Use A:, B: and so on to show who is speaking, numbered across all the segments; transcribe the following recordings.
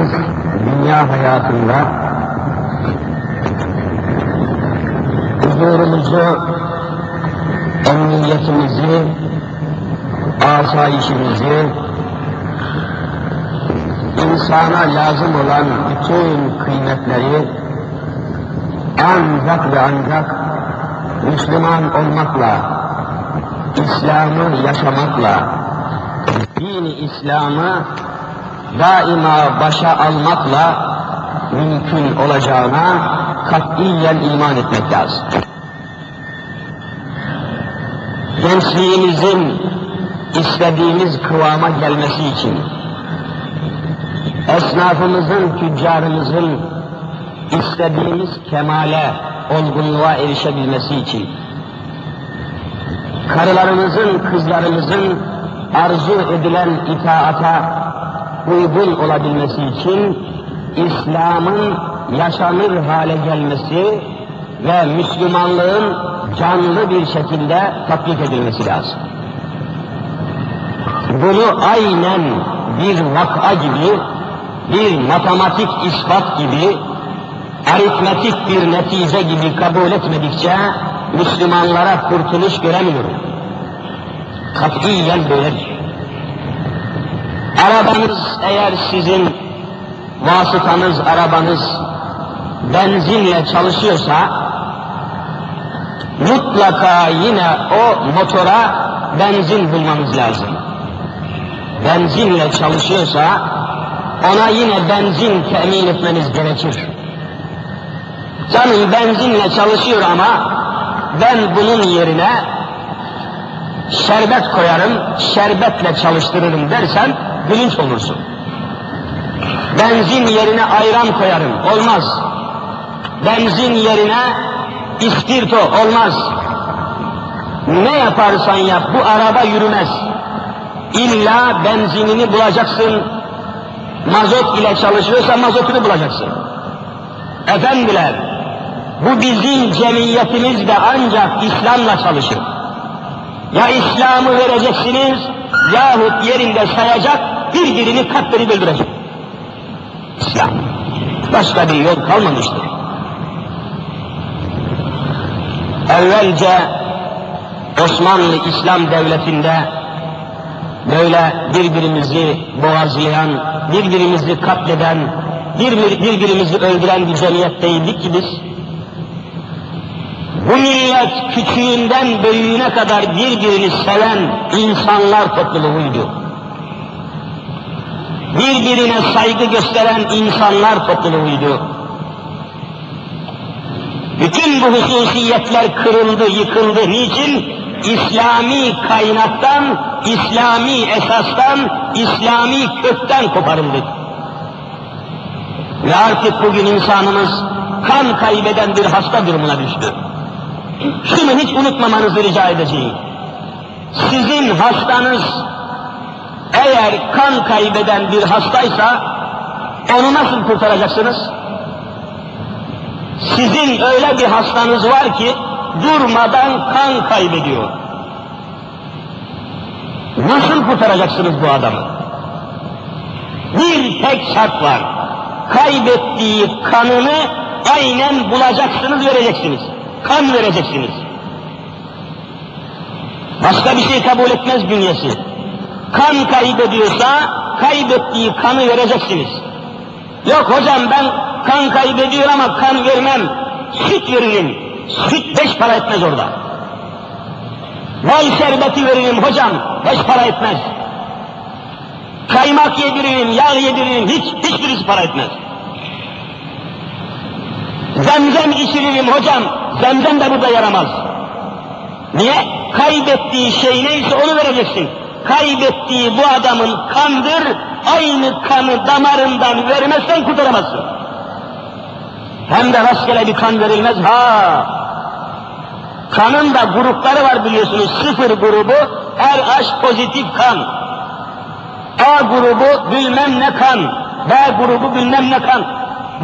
A: yaşadığımız dünya hayatında huzurumuzu, emniyetimizi, asayişimizi, insana lazım olan bütün kıymetleri ancak ve ancak Müslüman olmakla, İslam'ı yaşamakla, dini İslam'ı daima başa almakla mümkün olacağına katiyen iman etmek lazım. Gençliğimizin istediğimiz kıvama gelmesi için, esnafımızın, tüccarımızın istediğimiz kemale, olgunluğa erişebilmesi için, karılarımızın, kızlarımızın arzu edilen itaata uygun olabilmesi için İslam'ın yaşanır hale gelmesi ve Müslümanlığın canlı bir şekilde tatbik edilmesi lazım. Bunu aynen bir vaka gibi, bir matematik ispat gibi, aritmetik bir netice gibi kabul etmedikçe Müslümanlara kurtuluş göremiyorum. Katiyen böyledir. Arabanız eğer sizin vasıtanız, arabanız benzinle çalışıyorsa mutlaka yine o motora benzin bulmanız lazım. Benzinle çalışıyorsa ona yine benzin temin etmeniz gerekir. Canım benzinle çalışıyor ama ben bunun yerine şerbet koyarım, şerbetle çalıştırırım dersen gülünç olursun. Benzin yerine ayran koyarım, olmaz. Benzin yerine ispirto, olmaz. Ne yaparsan yap, bu araba yürümez. İlla benzinini bulacaksın, mazot ile çalışıyorsa mazotunu bulacaksın. Efendiler, bu bizim cemiyetimiz de ancak İslam'la çalışır. Ya İslam'ı vereceksiniz, yahut yerinde sayacak, birbirini katleri öldürecek. İslam. Başka bir yol kalmamıştır. Evvelce Osmanlı İslam Devleti'nde böyle birbirimizi boğazlayan, birbirimizi katleden, birbirimizi öldüren bir cemiyet değildik ki biz. Bu millet küçüğünden büyüğüne kadar birbirini seven insanlar topluluğuydu. Birbirine saygı gösteren insanlar topluluğuydu. Bütün bu hususiyetler kırıldı, yıkıldı. Niçin? İslami kaynaktan, İslami esastan, İslami kökten koparıldık. Ve artık bugün insanımız kan kaybeden bir hasta durumuna düştü. Şunu hiç unutmamanızı rica edeceğim. Sizin hastanız eğer kan kaybeden bir hastaysa onu nasıl kurtaracaksınız? Sizin öyle bir hastanız var ki durmadan kan kaybediyor. Nasıl kurtaracaksınız bu adamı? Bir tek şart var. Kaybettiği kanını aynen bulacaksınız, vereceksiniz. Kan vereceksiniz. Başka bir şey kabul etmez bünyesi. Kan kaybediyorsa kaybettiği kanı vereceksiniz. Yok hocam ben kan kaybediyor ama kan vermem. Süt veririm. Süt beş para etmez orada. Bal şerbeti veririm hocam. Beş para etmez. Kaymak yediririm, yağ yediririm. Hiç, hiçbirisi para etmez. Zemzem içiririm hocam. Zemzem de burada yaramaz. Niye? Kaybettiği şey neyse onu vereceksin. Kaybettiği bu adamın kandır, aynı kanı damarından vermezsen kurtaramazsın. Hem de rastgele bir kan verilmez ha. Kanın da grupları var biliyorsunuz. Sıfır grubu, RH pozitif kan. A grubu bilmem ne kan. B grubu bilmem ne kan.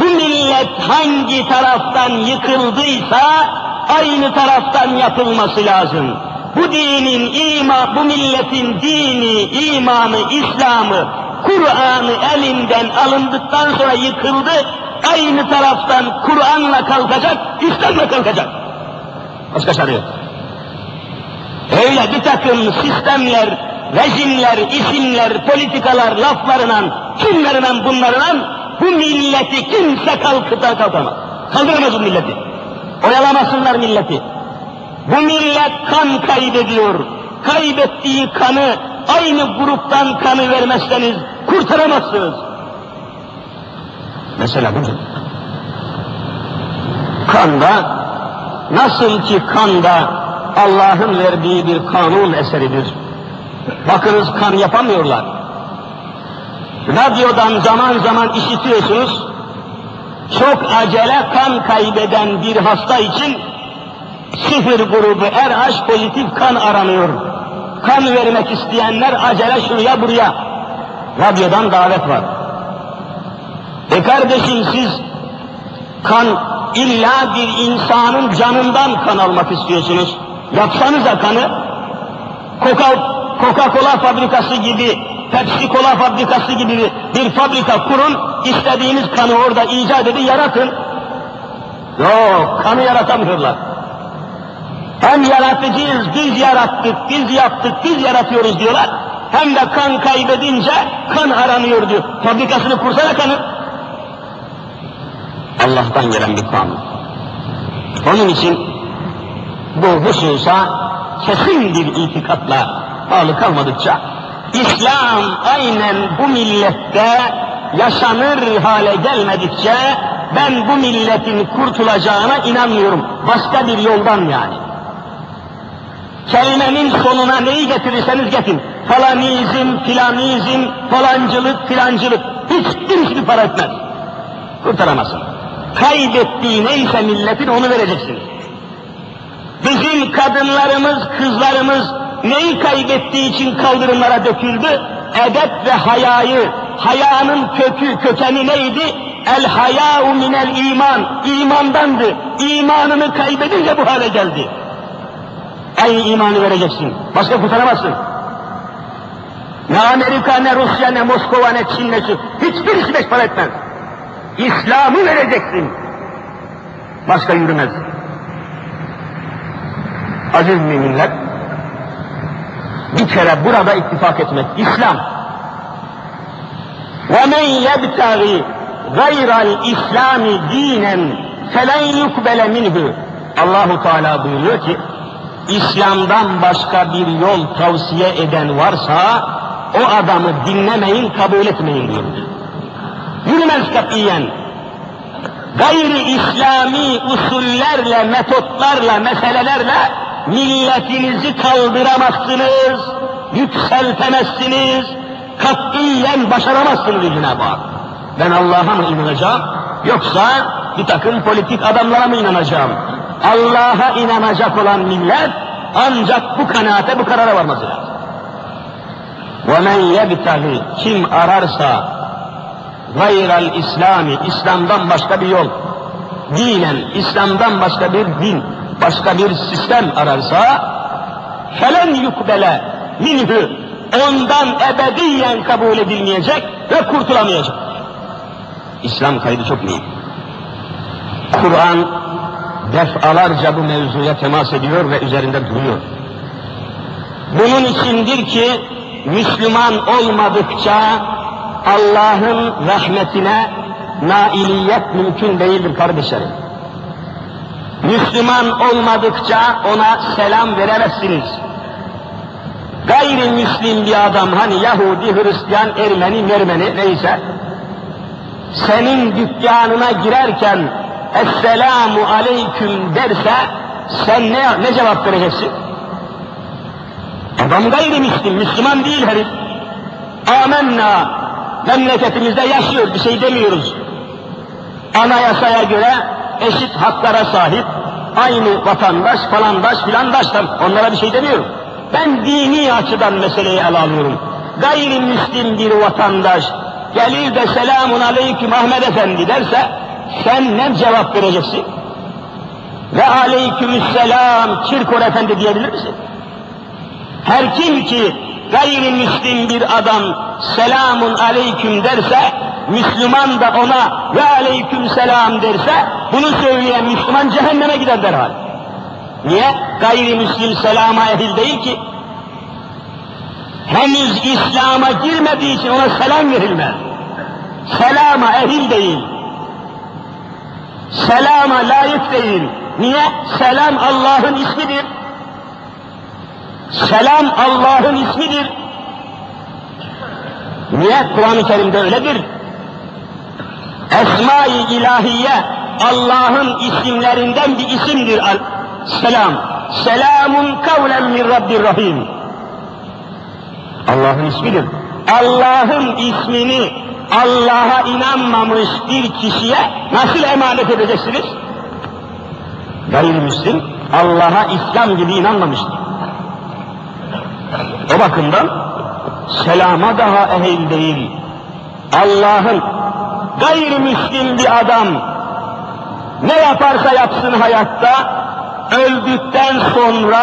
A: Bu millet hangi taraftan yıkıldıysa aynı taraftan yapılması lazım. Bu dinin ima, bu milletin dini, imanı, İslam'ı Kur'an'ı elinden alındıktan sonra yıkıldı, aynı taraftan Kur'an'la kalkacak, İslam'la kalkacak. Başka çare yok. Öyle bir takım sistemler, rejimler, isimler, politikalar, laflarla, kimlerle bunlarla bu milleti kimse kalkıp kalkamaz. Kaldıramaz bu milleti. Oyalamasınlar milleti. Bu millet kan kaybediyor. Kaybettiği kanı aynı gruptan kanı vermezseniz kurtaramazsınız. Mesela budur. Kanda nasıl ki kanda Allah'ın verdiği bir kanun eseridir. Bakınız kan yapamıyorlar. Radyodan zaman zaman işitiyorsunuz, çok acele kan kaybeden bir hasta için sıfır grubu RH pozitif kan aranıyor. Kan vermek isteyenler acele şuraya buraya. Radyodan davet var. E kardeşim siz kan illa bir insanın canından kan almak istiyorsunuz. Yapsanıza kanı. Coca-Cola fabrikası gibi, Pepsi Cola fabrikası gibi bir fabrika kurun, istediğiniz kanı orada icat edin, yaratın. Yok, kanı yaratamıyorlar. Hem yaratıcıyız, biz yarattık, biz yaptık, biz yaratıyoruz diyorlar. Hem de kan kaybedince kan aranıyor diyor. Fabrikasını kursana kanı. Allah'tan gelen bir kanun. Onun için bu hususa kesin bir itikatla bağlı kalmadıkça İslam aynen bu millette yaşanır hale gelmedikçe ben bu milletin kurtulacağına inanmıyorum. Başka bir yoldan yani. Kelimenin sonuna neyi getirirseniz getirin. Falanizm, filanizm, falancılık, filancılık. Hiçbirisi bir para etmez. Kurtaramazsın. Kaybettiği neyse milletin onu vereceksiniz. Bizim kadınlarımız, kızlarımız neyi kaybettiği için kaldırımlara döküldü? Edep ve hayayı, hayanın kökü, kökeni neydi? El hayâ'u minel iman, imandandı. İmanını kaybedince bu hale geldi Aynı imanı vereceksin. Başka kurtaramazsın. Ne Amerika, ne Rusya, ne Moskova, ne Çin, ne şu. Hiçbirisi beş para etmez. İslam'ı vereceksin. Başka yürümez. Aziz müminler, bir kere burada ittifak etmek, İslam. وَمَنْ يَبْتَغِ غَيْرَ الْاِسْلَامِ دِينًا فَلَنْ يُقْبَلَ مِنْهُ Allahu Teala buyuruyor ki, İslam'dan başka bir yol tavsiye eden varsa, o adamı dinlemeyin, kabul etmeyin diyor. Yürümez katiyen. Gayri İslami usullerle, metotlarla, meselelerle milletinizi kaldıramazsınız, yükseltemezsiniz, katiyen başaramazsınız Cenab-ı Hak. Ben Allah'a mı inanacağım, yoksa bir takım politik adamlara mı inanacağım? Allah'a inanacak olan millet ancak bu kanaate, bu karara varması lazım. وَمَنْ يَبْتَغِ Kim ararsa gayral İslami, İslam'dan başka bir yol, dinen, İslam'dan başka bir din, başka bir sistem ararsa, felen yukbele minhü, ondan ebediyen kabul edilmeyecek ve kurtulamayacak. İslam kaydı çok mühim. Kur'an defalarca bu mevzuya temas ediyor ve üzerinde duruyor. Bunun içindir ki Müslüman olmadıkça Allah'ın rahmetine nailiyet mümkün değildir kardeşlerim. Müslüman olmadıkça ona selam veremezsiniz. Gayrimüslim bir adam hani Yahudi, Hristiyan, Ermeni, Mermeni neyse senin dükkanına girerken Esselamu Aleyküm derse sen ne, ne cevap vereceksin? Adam gayrimüslim, Müslüman değil herif. Amenna, memleketimizde yaşıyor, bir şey demiyoruz. Anayasaya göre eşit haklara sahip, aynı vatandaş, falandaş, filandaştan onlara bir şey demiyorum. Ben dini açıdan meseleyi ele alıyorum. Gayrimüslim bir vatandaş gelir de selamun aleyküm Ahmet Efendi derse sen ne cevap vereceksin? Ve aleykümselam Kirkor Efendi diyebilir misin? Her kim ki gayrimüslim bir adam selamun aleyküm derse, Müslüman da ona ve aleyküm selam derse, bunu söyleyen Müslüman cehenneme gider derhal. Niye? Gayrimüslim selama ehil değil ki. Henüz İslam'a girmediği için ona selam verilmez. Selama ehil değil. Selama layık değil. Niye? Selam Allah'ın ismidir. Selam Allah'ın ismidir. Niye? Kur'an-ı Kerim'de öyledir. Esma-i ilahiye Allah'ın isimlerinden bir isimdir. Selam. Selamun kavlen min Rabbir Rahim. Allah'ın ismidir. Allah'ın ismini Allah'a inanmamış bir kişiye nasıl emanet edeceksiniz? Gayrimüslim Allah'a İslam gibi inanmamıştır. O bakımdan selama daha ehil değil. Allah'ın gayrimüslim bir adam ne yaparsa yapsın hayatta öldükten sonra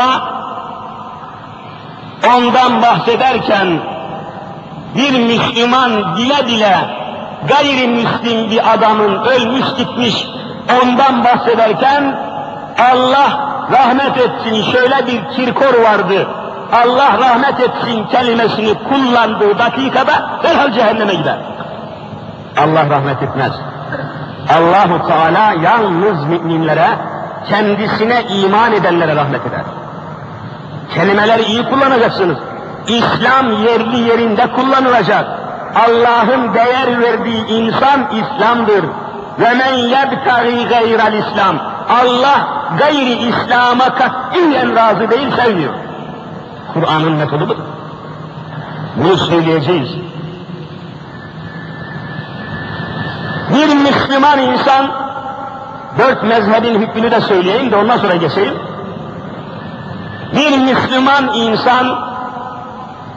A: ondan bahsederken bir Müslüman dile dile gayrimüslim bir adamın ölmüş gitmiş ondan bahsederken Allah rahmet etsin şöyle bir kirkor vardı. Allah rahmet etsin kelimesini kullandığı dakikada derhal cehenneme gider. Allah rahmet etmez. Allahu Teala yalnız müminlere, kendisine iman edenlere rahmet eder. Kelimeleri iyi kullanacaksınız. İslam yerli yerinde kullanılacak. Allah'ın değer verdiği insan İslam'dır. Ve men yebtagi gayral İslam. Allah gayri İslam'a katiyen razı değil, sevmiyor. Kur'an'ın metodu budur. Bunu söyleyeceğiz. Bir Müslüman insan, dört mezhebin hükmünü de söyleyeyim de ondan sonra geçeyim. Bir Müslüman insan,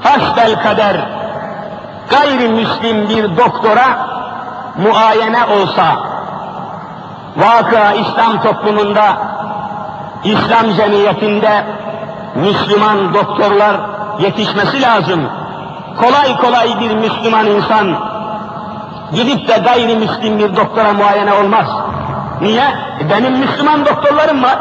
A: hasbel kader, gayrimüslim bir doktora muayene olsa, vaka İslam toplumunda, İslam cemiyetinde Müslüman doktorlar yetişmesi lazım. Kolay kolay bir Müslüman insan gidip de gayrimüslim bir doktora muayene olmaz. Niye? E benim Müslüman doktorlarım var.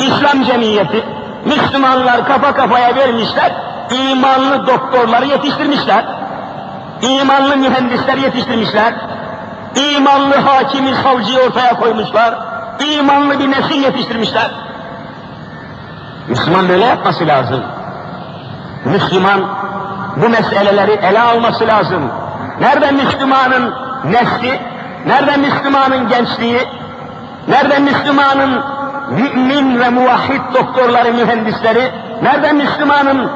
A: İslam cemiyeti, Müslümanlar kafa kafaya vermişler, imanlı doktorları yetiştirmişler. İmanlı mühendisler yetiştirmişler. İmanlı hakimi, savcıyı ortaya koymuşlar. İmanlı bir nesil yetiştirmişler. Müslüman böyle yapması lazım. Müslüman bu meseleleri ele alması lazım. Nerede Müslümanın nesli, nerede Müslümanın gençliği, nerede Müslümanın mümin ve muvahhid doktorları, mühendisleri, nerede Müslümanın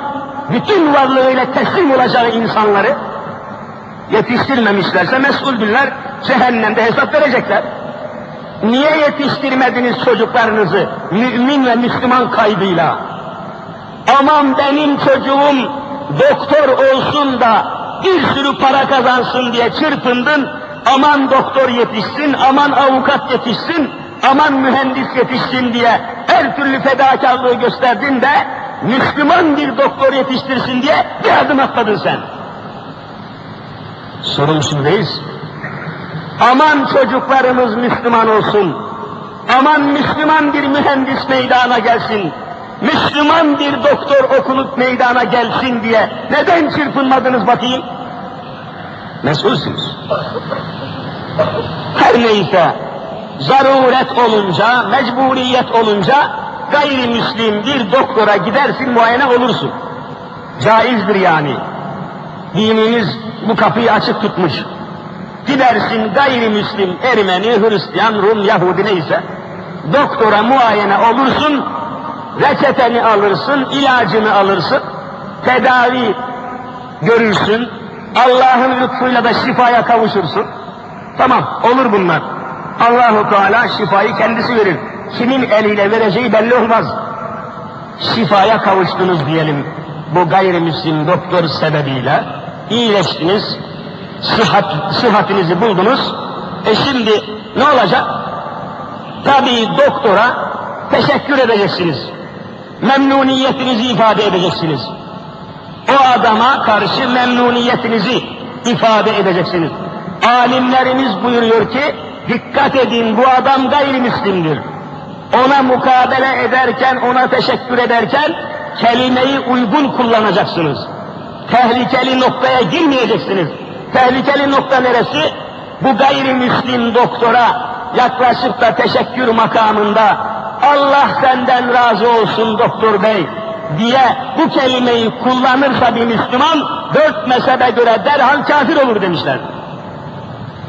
A: bütün varlığıyla teslim olacağı insanları yetiştirmemişlerse mesuldürler, cehennemde hesap verecekler. Niye yetiştirmediniz çocuklarınızı mümin ve Müslüman kaydıyla? Aman benim çocuğum doktor olsun da bir sürü para kazansın diye çırpındın, aman doktor yetişsin, aman avukat yetişsin, aman mühendis yetişsin diye her türlü fedakarlığı gösterdin de Müslüman bir doktor yetiştirsin diye bir adım atladın sen. Sorumsuz Aman çocuklarımız Müslüman olsun. Aman Müslüman bir mühendis meydana gelsin. Müslüman bir doktor okunup meydana gelsin diye neden çırpınmadınız bakayım? Mesulsünüz. Her neyse, zaruret olunca, mecburiyet olunca gayrimüslim bir doktora gidersin, muayene olursun. Caizdir yani. Dinimiz bu kapıyı açık tutmuş. Gidersin gayrimüslim, Ermeni, Hristiyan, Rum, Yahudi neyse, doktora muayene olursun, reçeteni alırsın, ilacını alırsın, tedavi görürsün, Allah'ın lütfuyla da şifaya kavuşursun. Tamam, olur bunlar. Allahu Teala şifayı kendisi verir. Kimin eliyle vereceği belli olmaz. Şifaya kavuştunuz diyelim bu gayrimüslim doktor sebebiyle. iyileştiniz, sıhhat, sıhhatinizi buldunuz. E şimdi ne olacak? Tabii doktora teşekkür edeceksiniz. Memnuniyetinizi ifade edeceksiniz. o adama karşı memnuniyetinizi ifade edeceksiniz. Alimlerimiz buyuruyor ki, dikkat edin bu adam gayrimüslimdir. Ona mukabele ederken, ona teşekkür ederken kelimeyi uygun kullanacaksınız. Tehlikeli noktaya girmeyeceksiniz. Tehlikeli nokta neresi? Bu gayrimüslim doktora yaklaşıp da teşekkür makamında Allah senden razı olsun doktor bey diye bu kelimeyi kullanırsa bir Müslüman dört mezhebe göre derhal kafir olur demişler.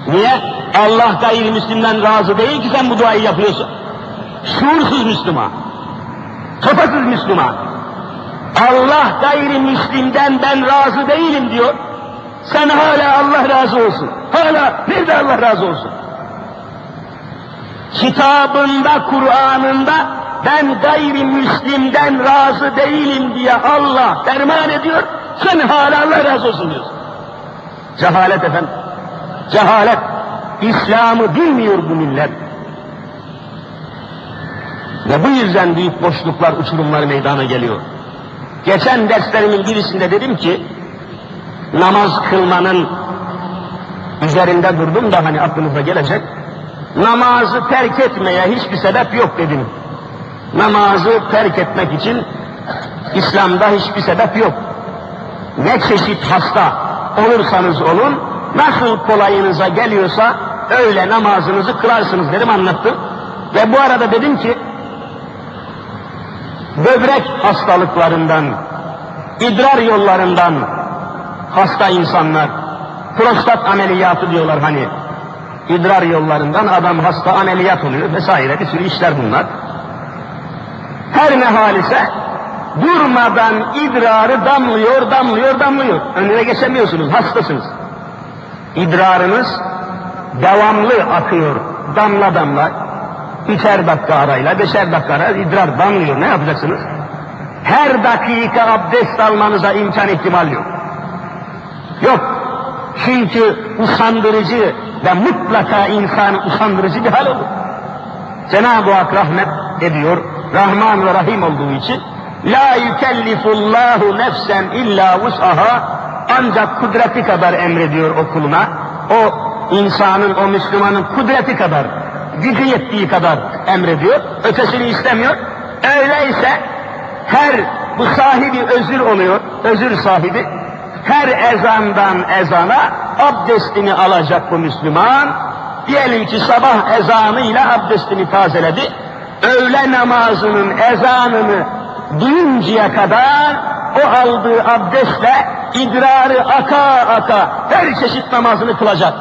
A: Niye? Allah gayrimüslimden razı değil ki sen bu duayı yapıyorsun. Şuursuz Müslüman. Kafasız Müslüman. Allah gayrimüslimden ben razı değilim diyor. Sen hala Allah razı olsun. Hala nerede Allah razı olsun? Kitabında, Kur'an'ında ben gayrimüslimden razı değilim diye Allah derman ediyor. Sen hala Allah razı olsun diyorsun. Cehalet efendim. Cehalet. İslam'ı bilmiyor bu millet. Ve bu yüzden büyük boşluklar, uçurumlar meydana geliyor. Geçen derslerimin birisinde dedim ki, namaz kılmanın üzerinde durdum da hani aklınıza gelecek. Namazı terk etmeye hiçbir sebep yok dedim. Namazı terk etmek için İslam'da hiçbir sebep yok. Ne çeşit hasta olursanız olun, nasıl kolayınıza geliyorsa öyle namazınızı kılarsınız dedim anlattım. Ve bu arada dedim ki, böbrek hastalıklarından, idrar yollarından hasta insanlar, prostat ameliyatı diyorlar hani, idrar yollarından adam hasta ameliyat oluyor vesaire bir sürü işler bunlar. Her ne halise durmadan idrarı damlıyor, damlıyor, damlıyor. Önüne geçemiyorsunuz, hastasınız. İdrarınız devamlı akıyor, damla damla. Üçer dakika arayla, beşer dakika arayla idrar damlıyor. Ne yapacaksınız? Her dakika abdest almanıza imkan ihtimal yok. Yok. Çünkü usandırıcı ve mutlaka insanı usandırıcı bir hal olur. Cenab-ı Hak rahmet ediyor, Rahman ve Rahim olduğu için La yükellifullahu nefsen illa vus'aha ancak kudreti kadar emrediyor o kuluna. O insanın, o Müslümanın kudreti kadar, gücü yettiği kadar emrediyor. Ötesini istemiyor. Öyleyse her bu sahibi özür oluyor, özür sahibi. Her ezandan ezana abdestini alacak bu Müslüman. Diyelim ki sabah ezanıyla abdestini tazeledi. Öğle namazının ezanını duyuncaya kadar o aldığı abdestle idrarı aka aka her çeşit namazını kılacak.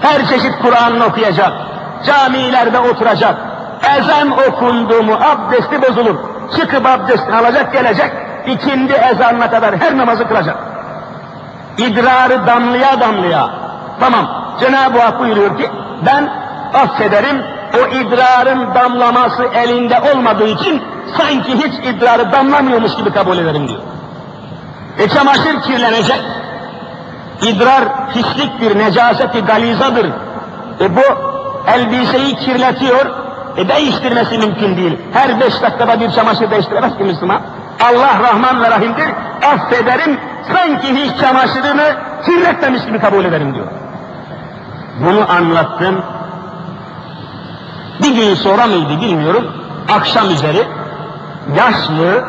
A: Her çeşit Kur'an'ını okuyacak. Camilerde oturacak. Ezan okundu mu abdesti bozulur. Çıkıp abdestini alacak gelecek. İkindi ezanına kadar her namazı kılacak. İdrarı damlaya damlaya. Tamam. Cenab-ı Hak buyuruyor ki ben affederim o idrarın damlaması elinde olmadığı için sanki hiç idrarı damlamıyormuş gibi kabul ederim diyor. E çamaşır kirlenecek. İdrar pisliktir, necaseti galizadır. E bu elbiseyi kirletiyor, e değiştirmesi mümkün değil. Her beş dakikada bir çamaşır değiştiremez ki Müslüman. Allah Rahman ve Rahim'dir, affederim, sanki hiç çamaşırını kirletmemiş gibi kabul ederim diyor. Bunu anlattım. Bir gün sonra mıydı bilmiyorum, akşam üzeri yaşlı,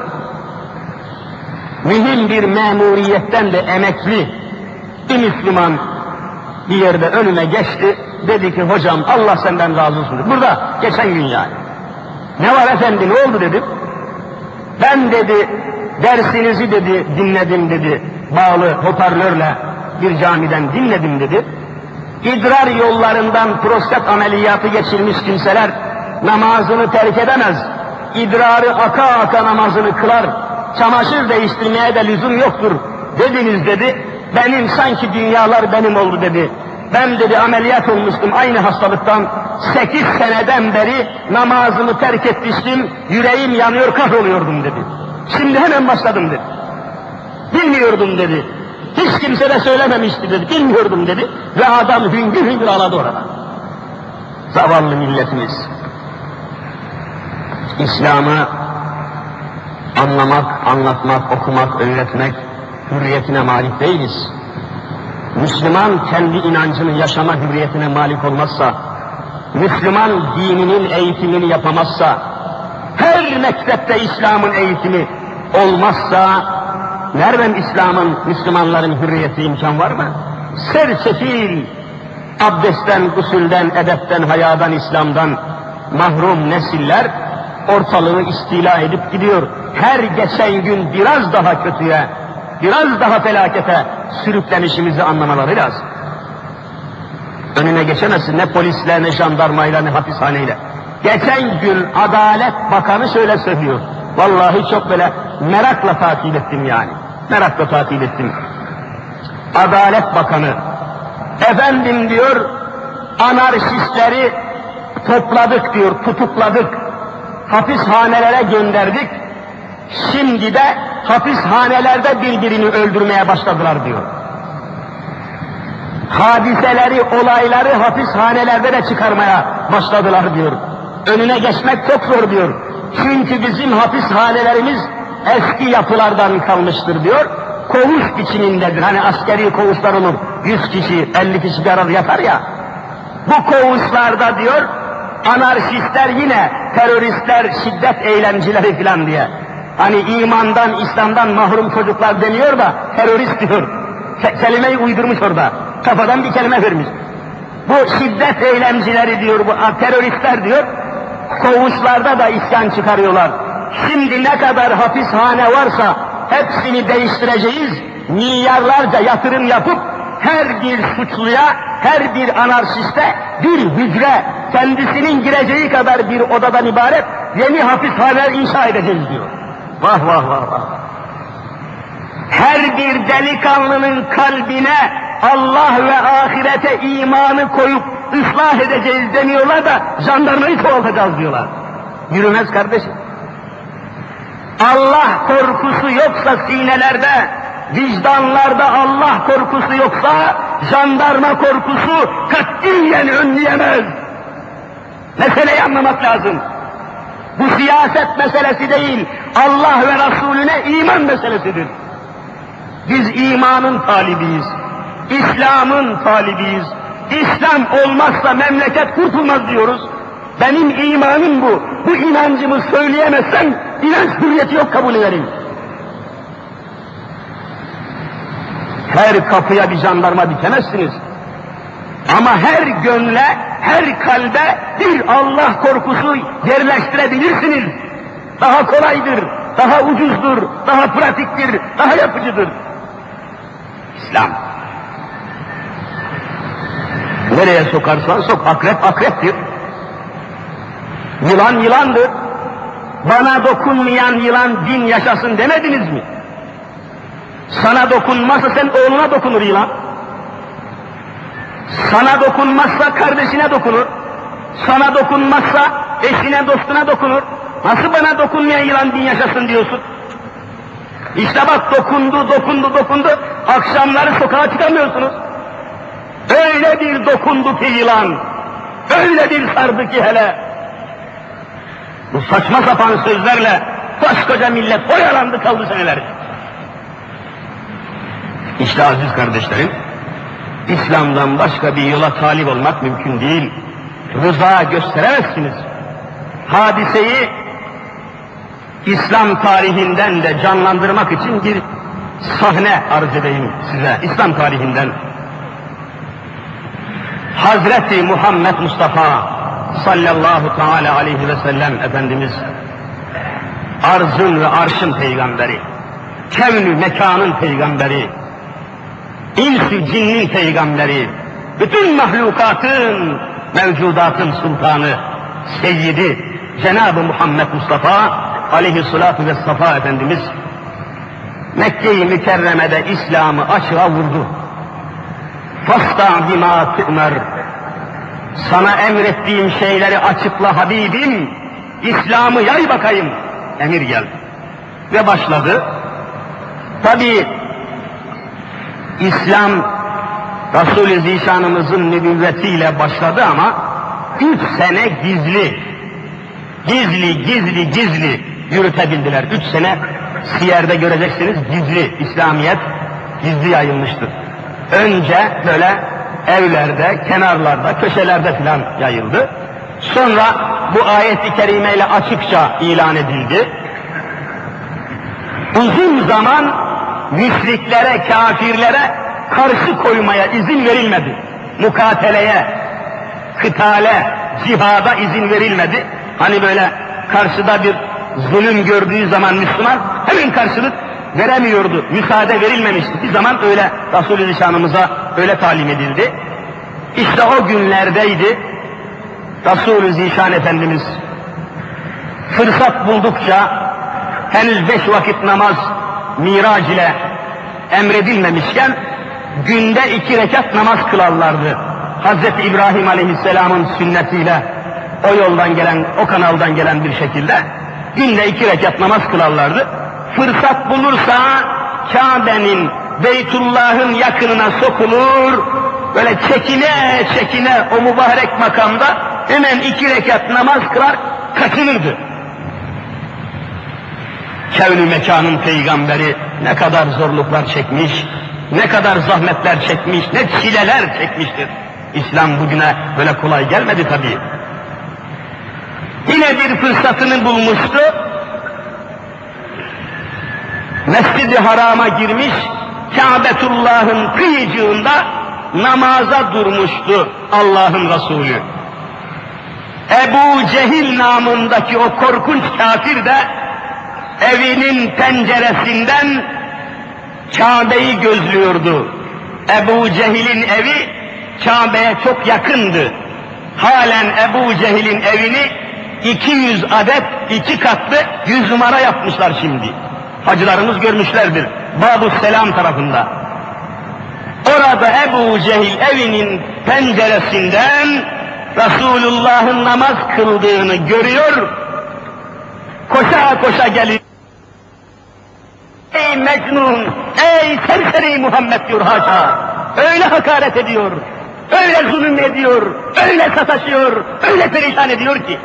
A: mühim bir memuriyetten de emekli bir Müslüman bir yerde önüme geçti. Dedi ki hocam Allah senden razı olsun. Burada geçen gün yani. Ne var efendi ne oldu dedim. Ben dedi dersinizi dedi dinledim dedi. Bağlı hoparlörle bir camiden dinledim dedi. İdrar yollarından prostat ameliyatı geçirmiş kimseler namazını terk edemez. İdrarı aka aka namazını kılar. Çamaşır değiştirmeye de lüzum yoktur. Dediniz dedi. Benim sanki dünyalar benim oldu dedi. Ben dedi ameliyat olmuştum aynı hastalıktan. Sekiz seneden beri namazımı terk etmiştim. Yüreğim yanıyor kahroluyordum dedi. Şimdi hemen başladım dedi. Bilmiyordum dedi. Hiç kimse de söylememişti dedi. Bilmiyordum dedi. Ve adam hüngür hüngür ağladı orada. Zavallı milletimiz. İslam'a anlamak, anlatmak, okumak, öğretmek hürriyetine malik değiliz. Müslüman kendi inancını yaşama hürriyetine malik olmazsa, Müslüman dininin eğitimini yapamazsa, her mektepte İslam'ın eğitimi olmazsa, nereden İslam'ın, Müslümanların hürriyeti imkan var mı? Sersefil, abdestten, gusülden, edepten, hayadan, İslam'dan mahrum nesiller ortalığı istila edip gidiyor. Her geçen gün biraz daha kötüye, biraz daha felakete sürüklenişimizi anlamaları lazım. Önüne geçemezsin ne polisle, ne jandarmayla, ne hapishaneyle. Geçen gün Adalet Bakanı şöyle söylüyor. Vallahi çok böyle merakla takip ettim yani. Merakla takip ettim. Adalet Bakanı, efendim diyor, anarşistleri topladık diyor, tutukladık, hapishanelere gönderdik, şimdi de hapishanelerde birbirini öldürmeye başladılar diyor. Hadiseleri, olayları hapishanelerde de çıkarmaya başladılar diyor. Önüne geçmek çok zor diyor. Çünkü bizim hapishanelerimiz eski yapılardan kalmıştır diyor. Koğuş biçimindedir. Hani askeri koğuşlar olur. 100 kişi, 50 kişi bir arada yatar ya. Bu koğuşlarda diyor, anarşistler yine teröristler, şiddet eylemcileri filan diye. Hani imandan, İslam'dan mahrum çocuklar deniyor da terörist diyor. Ke kelimeyi uydurmuş orada. Kafadan bir kelime vermiş. Bu şiddet eylemcileri diyor, bu teröristler diyor. Koğuşlarda da isyan çıkarıyorlar. Şimdi ne kadar hapishane varsa hepsini değiştireceğiz. Milyarlarca yatırım yapıp her bir suçluya, her bir anarşiste bir hücre, kendisinin gireceği kadar bir odadan ibaret yeni hapishaneler inşa edeceğiz diyor. Vah vah vah vah. Her bir delikanlının kalbine Allah ve ahirete imanı koyup ıslah edeceğiz demiyorlar da jandarmayı çoğaltacağız diyorlar. Yürümez kardeşim. Allah korkusu yoksa sinelerde, vicdanlarda Allah korkusu yoksa jandarma korkusu katiyen önleyemez. Meseleyi anlamak lazım. Bu siyaset meselesi değil, Allah ve Resulüne iman meselesidir. Biz imanın talibiyiz. İslam'ın talibiyiz. İslam olmazsa memleket kurtulmaz diyoruz. Benim imanım bu. Bu inancımı söyleyemezsen inanç hürriyeti yok kabul ederim. Her kapıya bir jandarma dikemezsiniz. Ama her gönle, her kalbe bir Allah korkusu yerleştirebilirsiniz. Daha kolaydır, daha ucuzdur, daha pratiktir, daha yapıcıdır. İslam. Nereye sokarsan sok, akrep akreptir. Yılan yılandır. Bana dokunmayan yılan din yaşasın demediniz mi? Sana dokunmazsa sen oğluna dokunur yılan. Sana dokunmazsa kardeşine dokunur. Sana dokunmazsa eşine dostuna dokunur. Nasıl bana dokunmayan yılan din yaşasın diyorsun? İşte bak dokundu, dokundu, dokundu. Akşamları sokağa çıkamıyorsunuz. Öyle bir dokundu ki yılan. Öyle bir sardı ki hele. Bu saçma sapan sözlerle koskoca millet oyalandı kaldı seneler. İşte aziz kardeşlerim, İslam'dan başka bir yola talip olmak mümkün değil. Rıza gösteremezsiniz. Hadiseyi İslam tarihinden de canlandırmak için bir sahne arz edeyim size. İslam tarihinden. Hazreti Muhammed Mustafa sallallahu teala aleyhi ve sellem Efendimiz arzın ve arşın peygamberi, kevnü mekanın peygamberi, insi cinnin peygamberi, bütün mahlukatın, mevcudatın sultanı, seyyidi, Cenab-ı Muhammed Mustafa aleyhissalatu vessefa Efendimiz Mekke-i Mükerreme'de İslam'ı açığa vurdu. Fasta bima tü'mer. Sana emrettiğim şeyleri açıkla Habibim. İslam'ı yay bakayım. Emir geldi. Ve başladı. Tabi İslam Resul-i Zişanımızın nübüvvetiyle başladı ama üç sene gizli, gizli, gizli, gizli yürütebildiler. Üç sene Siyer'de göreceksiniz gizli İslamiyet gizli yayılmıştır. Önce böyle evlerde, kenarlarda, köşelerde filan yayıldı. Sonra bu ayet-i kerimeyle açıkça ilan edildi. Uzun zaman müşriklere, kafirlere karşı koymaya izin verilmedi. Mukateleye, kıtale, cihada izin verilmedi. Hani böyle karşıda bir zulüm gördüğü zaman Müslüman hemen karşılık veremiyordu. Müsaade verilmemişti. Bir zaman öyle Resulü Zişanımıza öyle talim edildi. İşte o günlerdeydi Resulü Zişan Efendimiz fırsat buldukça henüz beş vakit namaz mirac ile emredilmemişken günde iki rekat namaz kılarlardı. Hazreti İbrahim Aleyhisselam'ın sünnetiyle o yoldan gelen, o kanaldan gelen bir şekilde günde iki rekat namaz kılarlardı. Fırsat bulursa Kabe'nin, Beytullah'ın yakınına sokulur, böyle çekine çekine o mübarek makamda hemen iki rekat namaz kılar, kaçınırdı. Kevn-ü mekanın peygamberi ne kadar zorluklar çekmiş, ne kadar zahmetler çekmiş, ne çileler çekmiştir. İslam bugüne böyle kolay gelmedi tabii. Yine bir fırsatını bulmuştu. Mescid-i Haram'a girmiş, Kâbetullah'ın kıyıcığında namaza durmuştu Allah'ın Resulü. Ebu Cehil namındaki o korkunç kafir de evinin penceresinden Kabe'yi gözlüyordu. Ebu Cehil'in evi Kabe'ye çok yakındı. Halen Ebu Cehil'in evini 200 adet iki katlı 100 numara yapmışlar şimdi. Hacılarımız görmüşlerdir. Babu Selam tarafında. Orada Ebu Cehil evinin penceresinden Resulullah'ın namaz kıldığını görüyor. Koşa koşa geliyor. Mecnun, ey serseri Muhammed diyor haşa. Öyle hakaret ediyor, öyle zulüm ediyor, öyle sataşıyor, öyle perişan ediyor ki.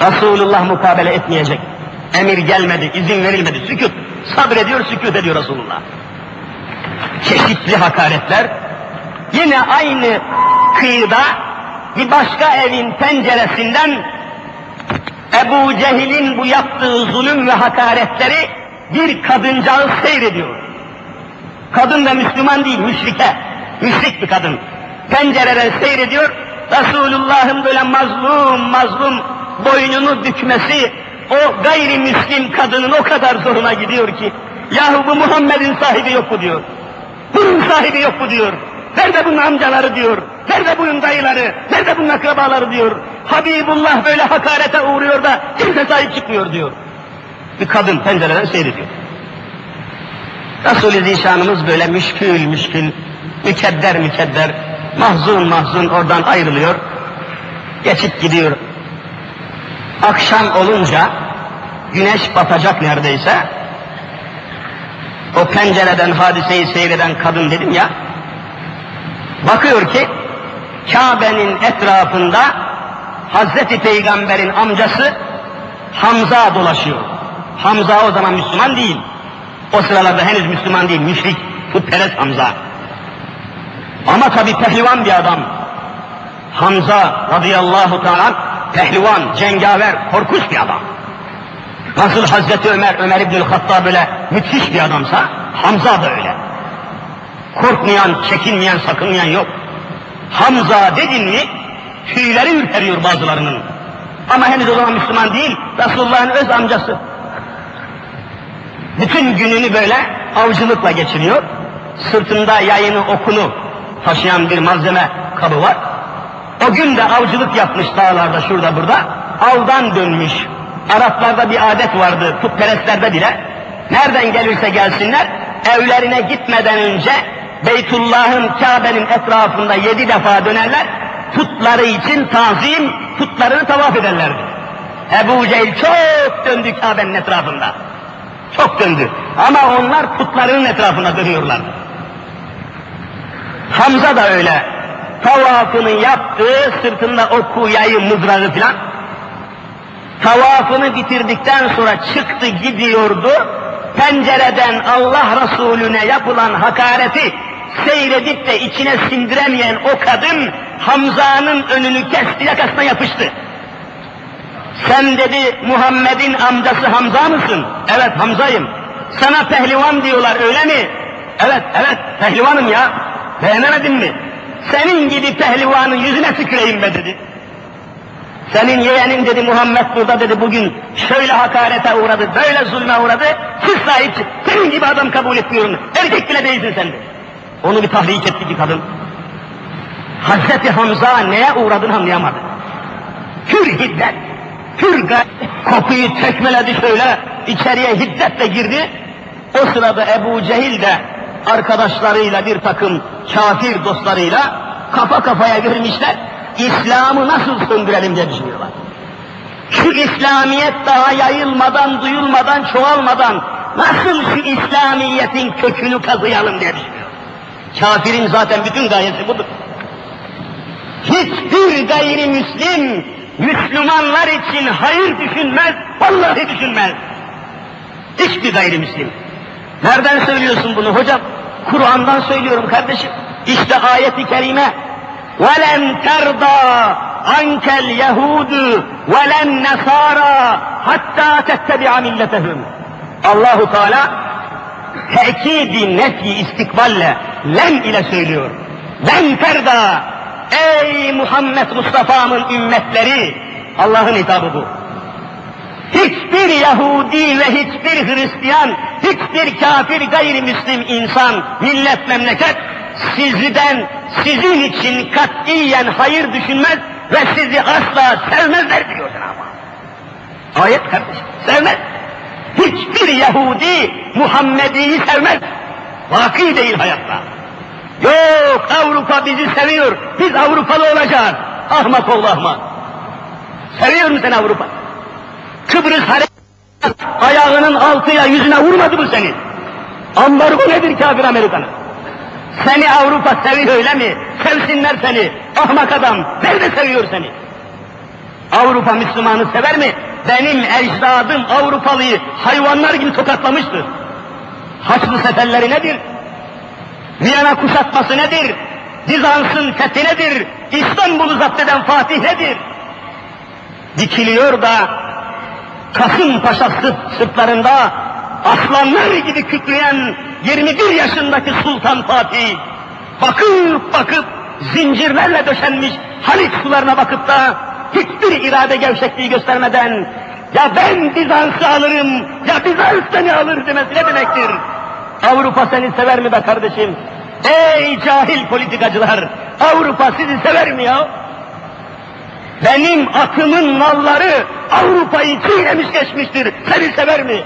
A: Resulullah mukabele etmeyecek. Emir gelmedi, izin verilmedi, sükut. Sabrediyor, sükut ediyor Resulullah. Çeşitli hakaretler. Yine aynı kıyıda bir başka evin penceresinden Ebu Cehil'in bu yaptığı zulüm ve hakaretleri bir kadıncağız seyrediyor. Kadın da Müslüman değil, müşrike. Müşrik bir kadın. Pencereden seyrediyor. Resulullah'ın böyle mazlum mazlum boynunu bükmesi o gayrimüslim kadının o kadar zoruna gidiyor ki yahu bu Muhammed'in sahibi yok mu diyor. Bunun sahibi yok mu diyor. Nerede bunun amcaları diyor. Nerede bunun dayıları. Nerede bunun akrabaları diyor. Habibullah böyle hakarete uğruyor da kimse sahip çıkmıyor diyor. Bir kadın pencereden seyrediyor. Resul-i Zişanımız böyle müşkül müşkül, mükedder mükedder, mahzun mahzun oradan ayrılıyor. Geçip gidiyor. Akşam olunca güneş batacak neredeyse. O pencereden hadiseyi seyreden kadın dedim ya, bakıyor ki Kabe'nin etrafında Hazreti Peygamber'in amcası Hamza dolaşıyor. Hamza o zaman Müslüman değil. O sıralarda henüz Müslüman değil, müşrik, putperest Hamza. Ama tabi pehlivan bir adam. Hamza radıyallahu teala pehlivan, cengaver, korkunç bir adam. Nasıl Hazreti Ömer, Ömer İbnül Hattab böyle müthiş bir adamsa, Hamza da öyle. Korkmayan, çekinmeyen, sakınmayan yok. Hamza dedin mi, tüyleri ürperiyor bazılarının. Ama henüz o zaman Müslüman değil, Resulullah'ın öz amcası. Bütün gününü böyle avcılıkla geçiriyor. Sırtında yayını, okunu taşıyan bir malzeme kabı var. O gün de avcılık yapmış dağlarda şurada burada. Avdan dönmüş. Araplarda bir adet vardı, putperestlerde bile. Nereden gelirse gelsinler, evlerine gitmeden önce Beytullah'ın, Kabe'nin etrafında yedi defa dönerler. Putları için tazim, putlarını tavaf ederlerdi. Ebu Cehil çok döndü Kabe'nin etrafında. Çok döndü. Ama onlar putlarının etrafına dönüyorlar. Hamza da öyle. Tavafını yaptı, sırtında oku, yayı, mızrağı filan. tavafını bitirdikten sonra çıktı gidiyordu. Pencereden Allah Resulüne yapılan hakareti seyredip de içine sindiremeyen o kadın Hamza'nın önünü kesti yakasına yapıştı. Sen dedi Muhammed'in amcası Hamza mısın? Evet Hamza'yım. Sana pehlivan diyorlar öyle mi? Evet evet pehlivanım ya. Beğenemedin mi? Senin gibi pehlivanın yüzüne tüküreyim be dedi. Senin yeğenin dedi Muhammed burada dedi bugün şöyle hakarete uğradı, böyle zulme uğradı. Siz sahip senin gibi adam kabul etmiyorum. Erkek bile değilsin sen de. Onu bir tahrik etti ki kadın. Hazreti Hamza neye uğradığını anlayamadı. Pür hiddet, pür gayet. Kapıyı tekmeledi şöyle, içeriye hiddetle girdi. O sırada Ebu Cehil de arkadaşlarıyla bir takım kafir dostlarıyla kafa kafaya girmişler. İslam'ı nasıl söndürelim diye düşünüyorlar. Şu İslamiyet daha yayılmadan, duyulmadan, çoğalmadan nasıl şu İslamiyet'in kökünü kazıyalım diye düşünüyor. Kafirin zaten bütün gayesi budur. Hiçbir gayrimüslim Müslümanlar için hayır düşünmez, vallahi düşünmez. Hiçbir gayrimüslim. Nereden söylüyorsun bunu hocam? Kur'an'dan söylüyorum kardeşim. İşte ayeti kerime. وَلَنْ تَرْضَى عَنْكَ الْيَهُودُ وَلَنْ نَصَارَى حَتَّى تَتَّبِعَ مِلَّتَهُمْ Allahu Teala tekidi nefi istikballe len ile söylüyor. Len terda ey Muhammed Mustafa'nın ümmetleri Allah'ın hitabı bu. Hiçbir Yahudi ve hiçbir Hristiyan, hiçbir kafir gayrimüslim insan, millet, memleket sizden, sizin için katiyen hayır düşünmez ve sizi asla sevmezler diyor Cenab-ı Hak. Ayet kardeşim, sevmez. Hiçbir Yahudi Muhammedi'yi sevmez. Vaki değil hayatta. Yok Avrupa bizi seviyor, biz Avrupalı olacağız. Ahmak oğlu ahmak. Seviyor musun Avrupa? Kıbrıs hareket ayağının altıyla yüzüne vurmadı mı seni? Ambargo nedir kafir Amerikan'ın? Seni Avrupa seviyor öyle mi? Sevsinler seni. Ahmak adam. Nerede seviyor seni? Avrupa Müslümanı sever mi? Benim ecdadım Avrupalıyı hayvanlar gibi tokatlamıştır. Haçlı seferleri nedir? Viyana kuşatması nedir? Bizans'ın fethi nedir? İstanbul'u zapt eden Fatih nedir? Dikiliyor da Kasımpaşa Sırp, sırtlarında aslanlar gibi kükreyen 21 yaşındaki Sultan Fatih bakıp bakıp zincirlerle döşenmiş Haliç sularına bakıp da hiçbir irade gevşekliği göstermeden ya ben Bizans'ı alırım ya Bizans seni alır demesi ne demektir? Avrupa seni sever mi be kardeşim? Ey cahil politikacılar! Avrupa sizi sever mi ya? Benim atımın nalları Avrupa'yı çiğnemiş geçmiştir. Seni sever mi?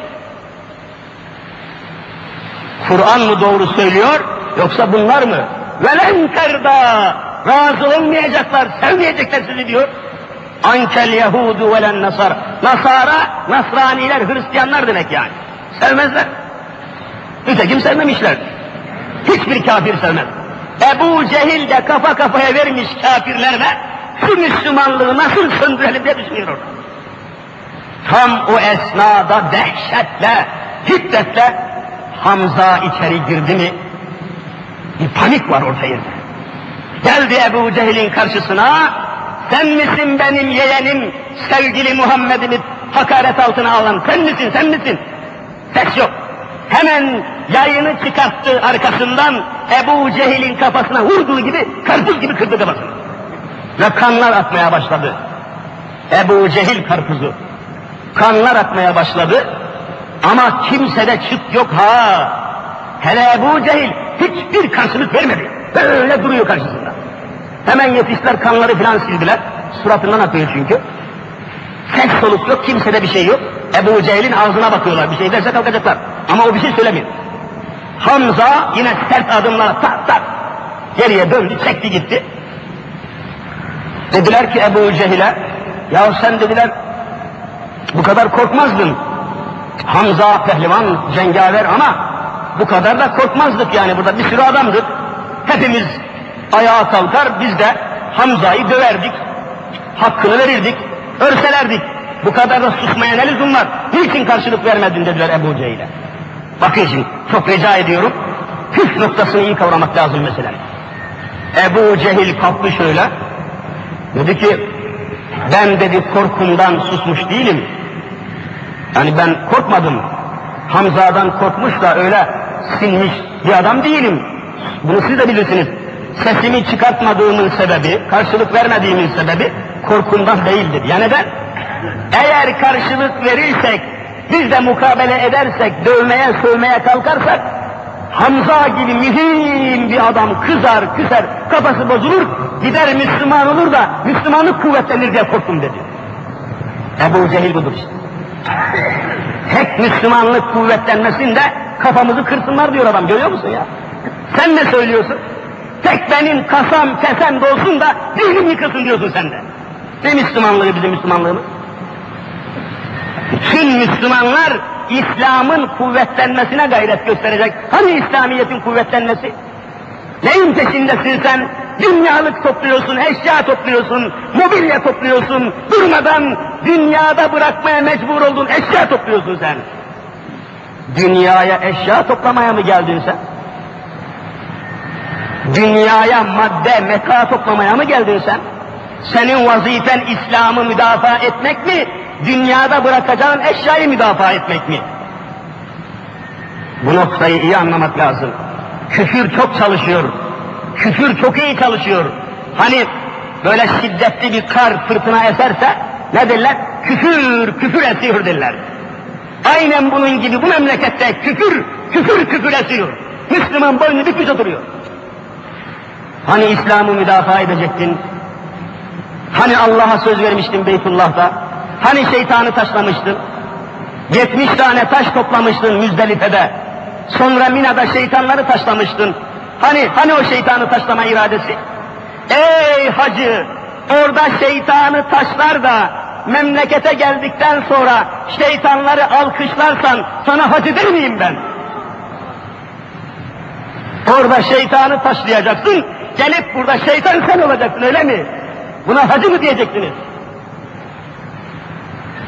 A: Kur'an mı doğru söylüyor yoksa bunlar mı? Velen terda razı olmayacaklar, sevmeyecekler sizi diyor. Ankel Yahudu velen Nasar. Nasara, Nasraniler, Hristiyanlar demek yani. Sevmezler. Nitekim sevmemişler. Hiçbir kafir sevmez. Ebu Cehil de kafa kafaya vermiş kafirlerle şu Müslümanlığı nasıl söndürelim diye düşünüyor orada. Tam o esnada dehşetle, hiddetle Hamza içeri girdi mi bir panik var orta yerde. Geldi Ebu Cehil'in karşısına sen misin benim yeğenim sevgili Muhammed'imi hakaret altına alan sen misin sen misin? Ses yok. Hemen yayını çıkarttı arkasından Ebu Cehil'in kafasına vurduğu gibi karpuz gibi kırdı kafasını. Ve kanlar atmaya başladı. Ebu Cehil karpuzu. Kanlar atmaya başladı. Ama kimsede çıt yok ha. Hele Ebu Cehil hiçbir karşılık vermedi. Böyle duruyor karşısında. Hemen yetiştiler kanları filan sildiler. Suratından akıyor çünkü. Ses soluk yok, kimsede bir şey yok. Ebu Cehil'in ağzına bakıyorlar, bir şey derse kalkacaklar. Ama o bir şey söylemiyor. Hamza yine sert adımla tak tak geriye döndü, çekti gitti. Dediler ki Ebu Cehil'e, ya sen dediler bu kadar korkmazdın. Hamza pehlivan, cengaver ama bu kadar da korkmazdık yani burada bir sürü adamdık. Hepimiz ayağa kalkar biz de Hamza'yı döverdik. Hakkını verirdik, örselerdik. Bu kadar da susmaya ne lüzum var? Niçin karşılık vermedin dediler Ebu Cehil'e. Bakın şimdi çok rica ediyorum. Püf noktasını iyi kavramak lazım mesela. Ebu Cehil kalktı şöyle. Dedi ki ben dedi korkumdan susmuş değilim. Yani ben korkmadım. Hamza'dan korkmuş da öyle sinmiş bir adam değilim. Bunu siz de bilirsiniz. Sesimi çıkartmadığımın sebebi, karşılık vermediğimin sebebi korkumdan değildir. Yani neden? Eğer karşılık verirsek, biz de mukabele edersek, dövmeye, sövmeye kalkarsak, Hamza gibi mühim bir adam kızar, küser, kafası bozulur, gider Müslüman olur da Müslümanlık kuvvetlenir diye korktum dedi. Ebu Cehil budur işte. Tek Müslümanlık kuvvetlenmesinde kafamızı kırsınlar diyor adam, görüyor musun ya? Sen ne söylüyorsun? Tek benim kasam kesem dolsun da dinim yıkılsın diyorsun sen de. Ne Müslümanlığı bizim Müslümanlığımız? Bütün Müslümanlar İslam'ın kuvvetlenmesine gayret gösterecek. Hani İslamiyet'in kuvvetlenmesi? Neyin peşindesin sen? Dünyalık topluyorsun, eşya topluyorsun, mobilya topluyorsun, durmadan dünyada bırakmaya mecbur oldun, eşya topluyorsun sen. Dünyaya eşya toplamaya mı geldin sen? Dünyaya madde, meta toplamaya mı geldin sen? Senin vazifen İslam'ı müdafaa etmek mi? Dünyada bırakacağın eşyayı müdafaa etmek mi? Bu noktayı iyi anlamak lazım. Küfür çok çalışıyor. Küfür çok iyi çalışıyor. Hani böyle şiddetli bir kar fırtına eserse ne derler? Küfür, küfür esiyor derler. Aynen bunun gibi bu memlekette küfür, küfür küfür esiyor. Müslüman boynu bükmüş oturuyor. Hani İslam'ı müdafaa edecektin? Hani Allah'a söz vermiştin Beytullah'ta? Hani şeytanı taşlamıştın? 70 tane taş toplamıştın Müzdelife'de. Sonra Mina'da şeytanları taşlamıştın. Hani, hani o şeytanı taşlama iradesi? Ey hacı! Orada şeytanı taşlar da memlekete geldikten sonra şeytanları alkışlarsan sana hacı der miyim ben? Orada şeytanı taşlayacaksın, gelip burada şeytan sen olacaksın öyle mi? Buna hacı mı diyeceksiniz?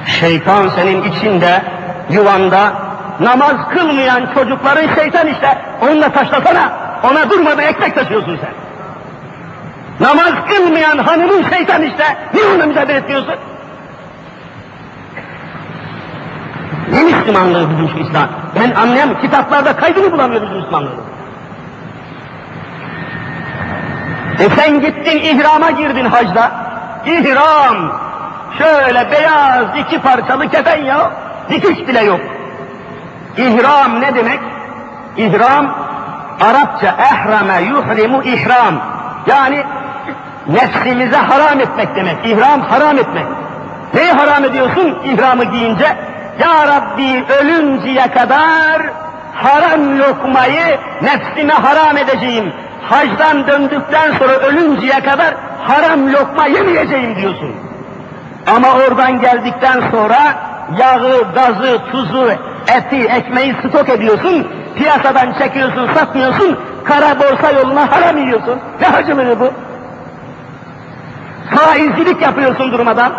A: Şeytan senin içinde, yuvanda, namaz kılmayan çocukların şeytan işte. Onunla taşlasana, ona durmadan ekmek taşıyorsun sen. Namaz kılmayan hanımın şeytan işte. Niye onunla mücadele etmiyorsun? Ne Müslümanlığı bizim şu İslam? Ben anlayamıyorum. Kitaplarda kaydını bulamıyorum bizim Müslümanlığı. E sen gittin ihrama girdin hacda. İhram. Şöyle beyaz iki parçalı kefen ya. Dikiş bile yok. İhram ne demek? İhram Arapça ehrame yuhrimu ihram. Yani nefsimize haram etmek demek. İhram haram etmek. Neyi haram ediyorsun ihramı giyince? Ya Rabbi ölünceye kadar haram lokmayı nefsime haram edeceğim. Hacdan döndükten sonra ölünceye kadar haram lokma yemeyeceğim diyorsun. Ama oradan geldikten sonra yağı, gazı, tuzu, eti, ekmeği stok ediyorsun, piyasadan çekiyorsun, satmıyorsun, kara borsa yoluna haram yiyorsun. Ne hacılığı bu? Faizcilik yapıyorsun durmadan.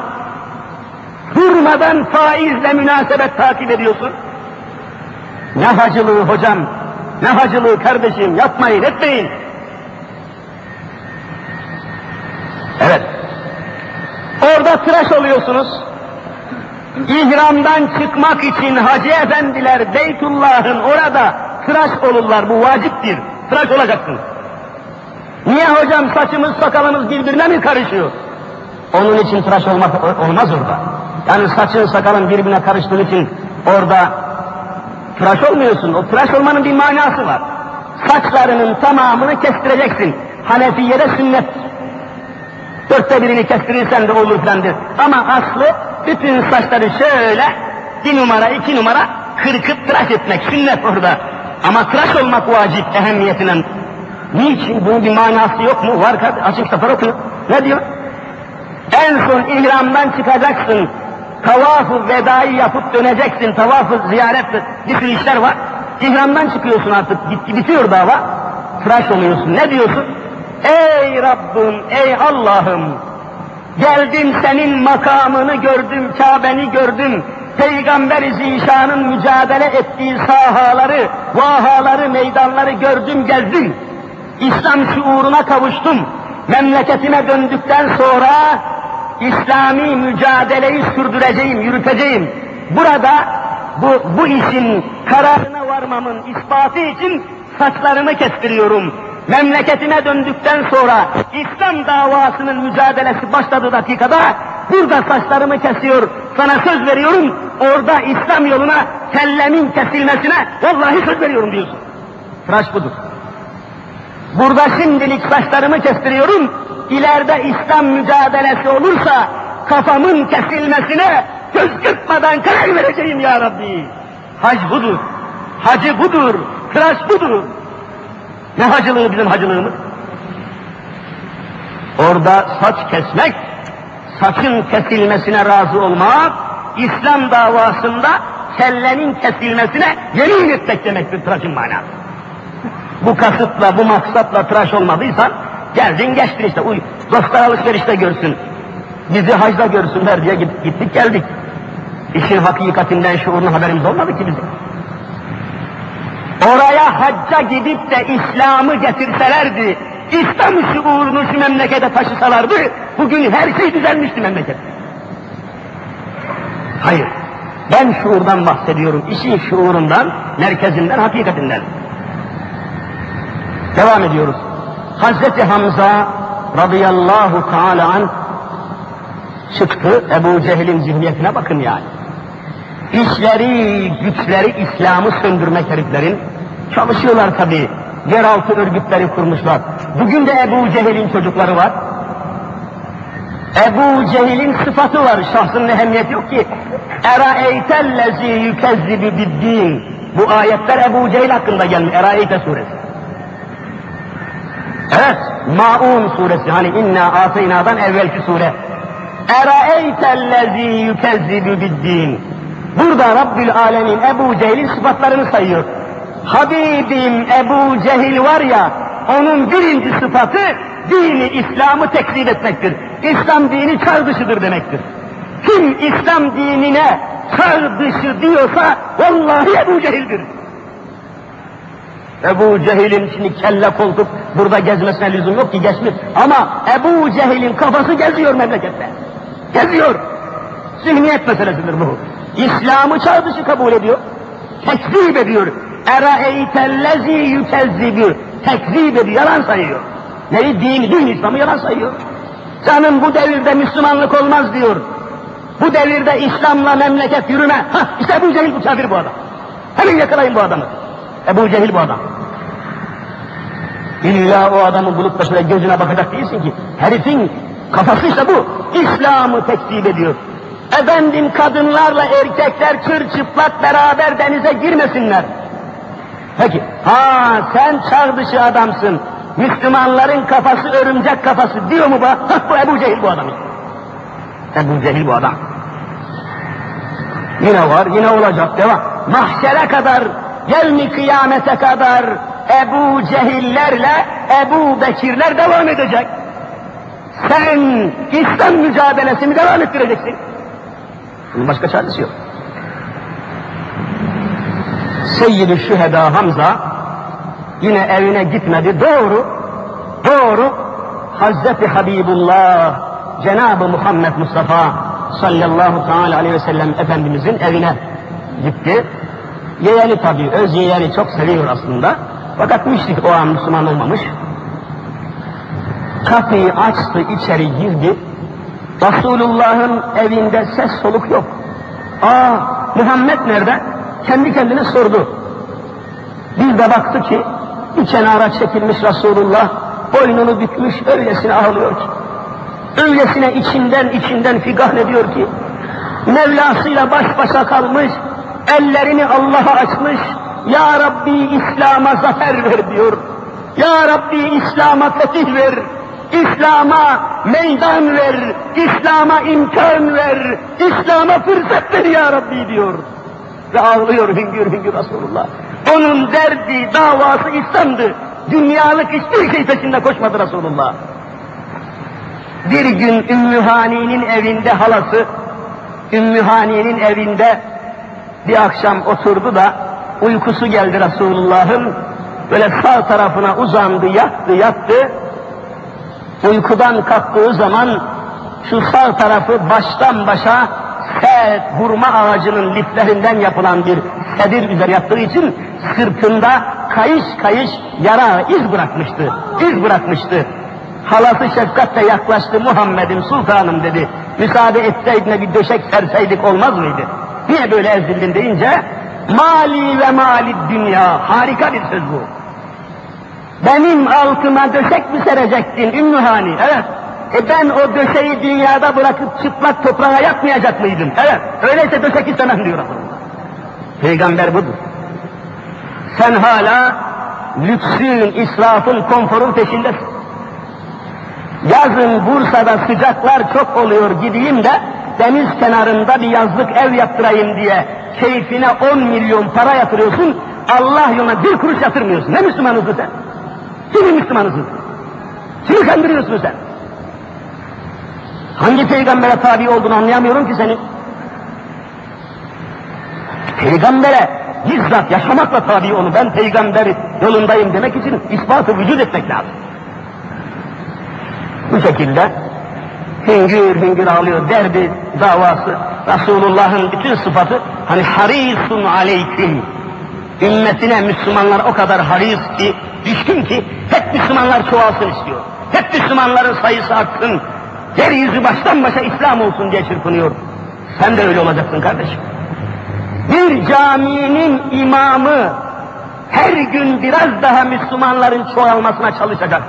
A: Durmadan faizle münasebet takip ediyorsun. Ne hacılığı hocam, ne hacılığı kardeşim, yapmayın, etmeyin. Evet. Orada tıraş oluyorsunuz. İhramdan çıkmak için hacı efendiler Beytullah'ın orada tıraş olurlar. Bu vaciptir. Tıraş olacaksın. Niye hocam saçımız sakalımız birbirine mi karışıyor? Onun için tıraş olmak olmaz orada. Yani saçın sakalın birbirine karıştığı için orada tıraş olmuyorsun. O tıraş olmanın bir manası var. Saçlarının tamamını kestireceksin. Hanefiye'de sünnet. Dörtte birini kestirirsen de olur filandır. Ama aslı bütün saçları şöyle bir numara iki numara kırkıp tıraş etmek sünnet orada. Ama tıraş olmak vacip ehemmiyetinden. Niçin? Bunun bir manası yok mu? Var. Açık sefer okuyor. Ne diyor? En son ihramdan çıkacaksın. Tavafı vedayı yapıp döneceksin. Tavafı ziyaret bir sürü işler var. İhramdan çıkıyorsun artık. Bitiyor dava. Tıraş oluyorsun. Ne diyorsun? Ey Rabbim, ey Allah'ım! Geldim senin makamını gördüm, Kabe'ni gördüm. Peygamber-i Zişan'ın mücadele ettiği sahaları, vahaları, meydanları gördüm, gezdim. İslam şuuruna kavuştum. Memleketime döndükten sonra İslami mücadeleyi sürdüreceğim, yürüteceğim. Burada bu, bu işin kararına varmamın ispatı için saçlarımı kestiriyorum. Memleketine döndükten sonra İslam davasının mücadelesi başladığı dakikada burada saçlarımı kesiyor. Sana söz veriyorum orada İslam yoluna kellemin kesilmesine vallahi söz veriyorum diyorsun. Tıraş budur. Burada şimdilik saçlarımı kestiriyorum. İleride İslam mücadelesi olursa kafamın kesilmesine göz kırpmadan karar vereceğim ya Rabbi. Hac budur. Hacı budur. Tıraş budur. Ne hacılığı bizim hacılığımız? Orada saç kesmek, saçın kesilmesine razı olmak, İslam davasında kellenin kesilmesine yemin etmek demektir tıraşın manası. Bu kasıtla, bu maksatla tıraş olmadıysan, geldin geçtin işte, uy, dostlar alışverişte görsün, bizi hacda görsünler diye gittik geldik. İşin hakikatinden, şuurunun haberimiz olmadı ki bizim. Oraya hacca gidip de İslam'ı getirselerdi, İslam şuurunu şu memlekete taşısalardı, bugün her şey düzelmişti memleket. Hayır, ben şuurdan bahsediyorum, işin şuurundan, merkezinden, hakikatinden. Devam ediyoruz. Hazreti Hamza radıyallahu teala an çıktı. Ebu Cehil'in zihniyetine bakın yani. İşleri, güçleri İslam'ı söndürmek heriflerin. Çalışıyorlar tabi. Yeraltı örgütleri kurmuşlar. Bugün de Ebu Cehil'in çocukları var. Ebu Cehil'in sıfatı var. Şahsının ehemmiyeti yok ki. Eraeytellezi yükezzibi biddin. Bu ayetler Ebu Cehil hakkında gelmiş. Eraeyte suresi. Evet, Maun suresi hani inna ateynadan evvelki sure. Eraeytellezi yükezzibu biddin. Burada Rabbül Alemin Ebu Cehil'in sıfatlarını sayıyor. Habibim Ebu Cehil var ya, onun birinci sıfatı dini İslam'ı tekzip etmektir. İslam dini çağ dışıdır demektir. Kim İslam dinine çağ dışı diyorsa vallahi Ebu Cehil'dir. Ebu Cehil'in şimdi kelle koltuk burada gezmesine lüzum yok ki geçmiş. Ama Ebu Cehil'in kafası geziyor memlekette. Geziyor. Zihniyet meselesidir bu. İslam'ı çağ dışı kabul ediyor. Tekzip ediyor. Eraeytellezi yükezzibü. Tekzip ediyor, yalan sayıyor. Neyi? Din, din İslam'ı yalan sayıyor. Canım bu devirde Müslümanlık olmaz diyor. Bu devirde İslam'la memleket yürüme. Hah işte Ebu Cehil bu kafir bu adam. Hemen yakalayın bu adamı. Ebu Cehil bu adam. İlla o adamı bulup da şöyle gözüne bakacak değilsin ki. Herifin kafası işte bu. İslam'ı tekzip ediyor. Efendim kadınlarla erkekler kır çıplak beraber denize girmesinler. Peki, ha sen çağ dışı adamsın. Müslümanların kafası örümcek kafası diyor mu bu? Bu Ebu Cehil bu adam. Ebu Cehil bu adam. Yine var, yine olacak, devam. Mahşere kadar, gelmi kıyamete kadar Ebu Cehillerle Ebu Bekirler devam edecek. Sen İslam mücadelesini devam ettireceksin. Bunun başka çaresi yok. Seyyid-i Şüheda Hamza yine evine gitmedi. Doğru, doğru Hazreti Habibullah Cenab-ı Muhammed Mustafa sallallahu teala aleyhi ve sellem Efendimizin evine gitti. Yeğeni tabii, öz yeğeni çok seviyor aslında. Fakat müşrik o an Müslüman olmamış. Kapıyı açtı, içeri girdi. Resulullah'ın evinde ses soluk yok. Aa, Muhammed nerede? Kendi kendine sordu. Bir de baktı ki, bir kenara çekilmiş Resulullah, boynunu bükmüş, öylesine ağlıyor ki. Öylesine içinden içinden figan ediyor ki, Mevlasıyla baş başa kalmış, ellerini Allah'a açmış, Ya Rabbi İslam'a zafer ver diyor. Ya Rabbi İslam'a fetih ver. İslam'a meydan ver, İslam'a imkan ver, İslam'a fırsat ver ya Rabbi diyor. Ve ağlıyor hüngür hüngür Resulullah. Onun derdi, davası İslam'dı. Dünyalık hiçbir şey peşinde koşmadı Resulullah. Bir gün Ümmü Hani'nin evinde halası, Ümmü Hani'nin evinde bir akşam oturdu da uykusu geldi Resulullah'ın. Böyle sağ tarafına uzandı, yattı, yattı. Uykudan kalktığı zaman şu sağ tarafı baştan başa sert hurma ağacının liflerinden yapılan bir sedir üzeri yattığı için sırtında kayış kayış yara iz bırakmıştı. iz bırakmıştı. Halası şefkatle yaklaştı Muhammed'im sultanım dedi. Müsaade etseydin bir döşek serseydik olmaz mıydı? Niye böyle ezildin deyince mali ve mali dünya harika bir söz bu. Benim altıma döşek mi serecektin Ümmühani? Evet. E ben o döşeyi dünyada bırakıp çıplak toprağa yatmayacak mıydım? Evet. Öyleyse döşek istemem diyor Resulullah. Peygamber budur. Sen hala lüksün, israfın, konforun peşindesin. Yazın Bursa'da sıcaklar çok oluyor gideyim de deniz kenarında bir yazlık ev yaptırayım diye keyfine 10 milyon para yatırıyorsun, Allah yoluna bir kuruş yatırmıyorsun. Ne Müslümanısın sen? Kimi Müslümanısın? Kimi kandırıyorsun sen? Hangi peygambere tabi olduğunu anlayamıyorum ki senin. Peygambere bizzat yaşamakla tabi onu. Ben peygamber yolundayım demek için ispatı vücut etmek lazım. Bu şekilde hüngür hüngür ağlıyor derdi davası. Resulullah'ın bütün sıfatı hani harisun aleyküm. Ümmetine Müslümanlar o kadar haris ki, düşkün ki hep Müslümanlar çoğalsın istiyor. Hep Müslümanların sayısı artsın. Yeryüzü baştan başa İslam olsun diye çırpınıyor. Sen de öyle olacaksın kardeşim. Bir caminin imamı her gün biraz daha Müslümanların çoğalmasına çalışacak.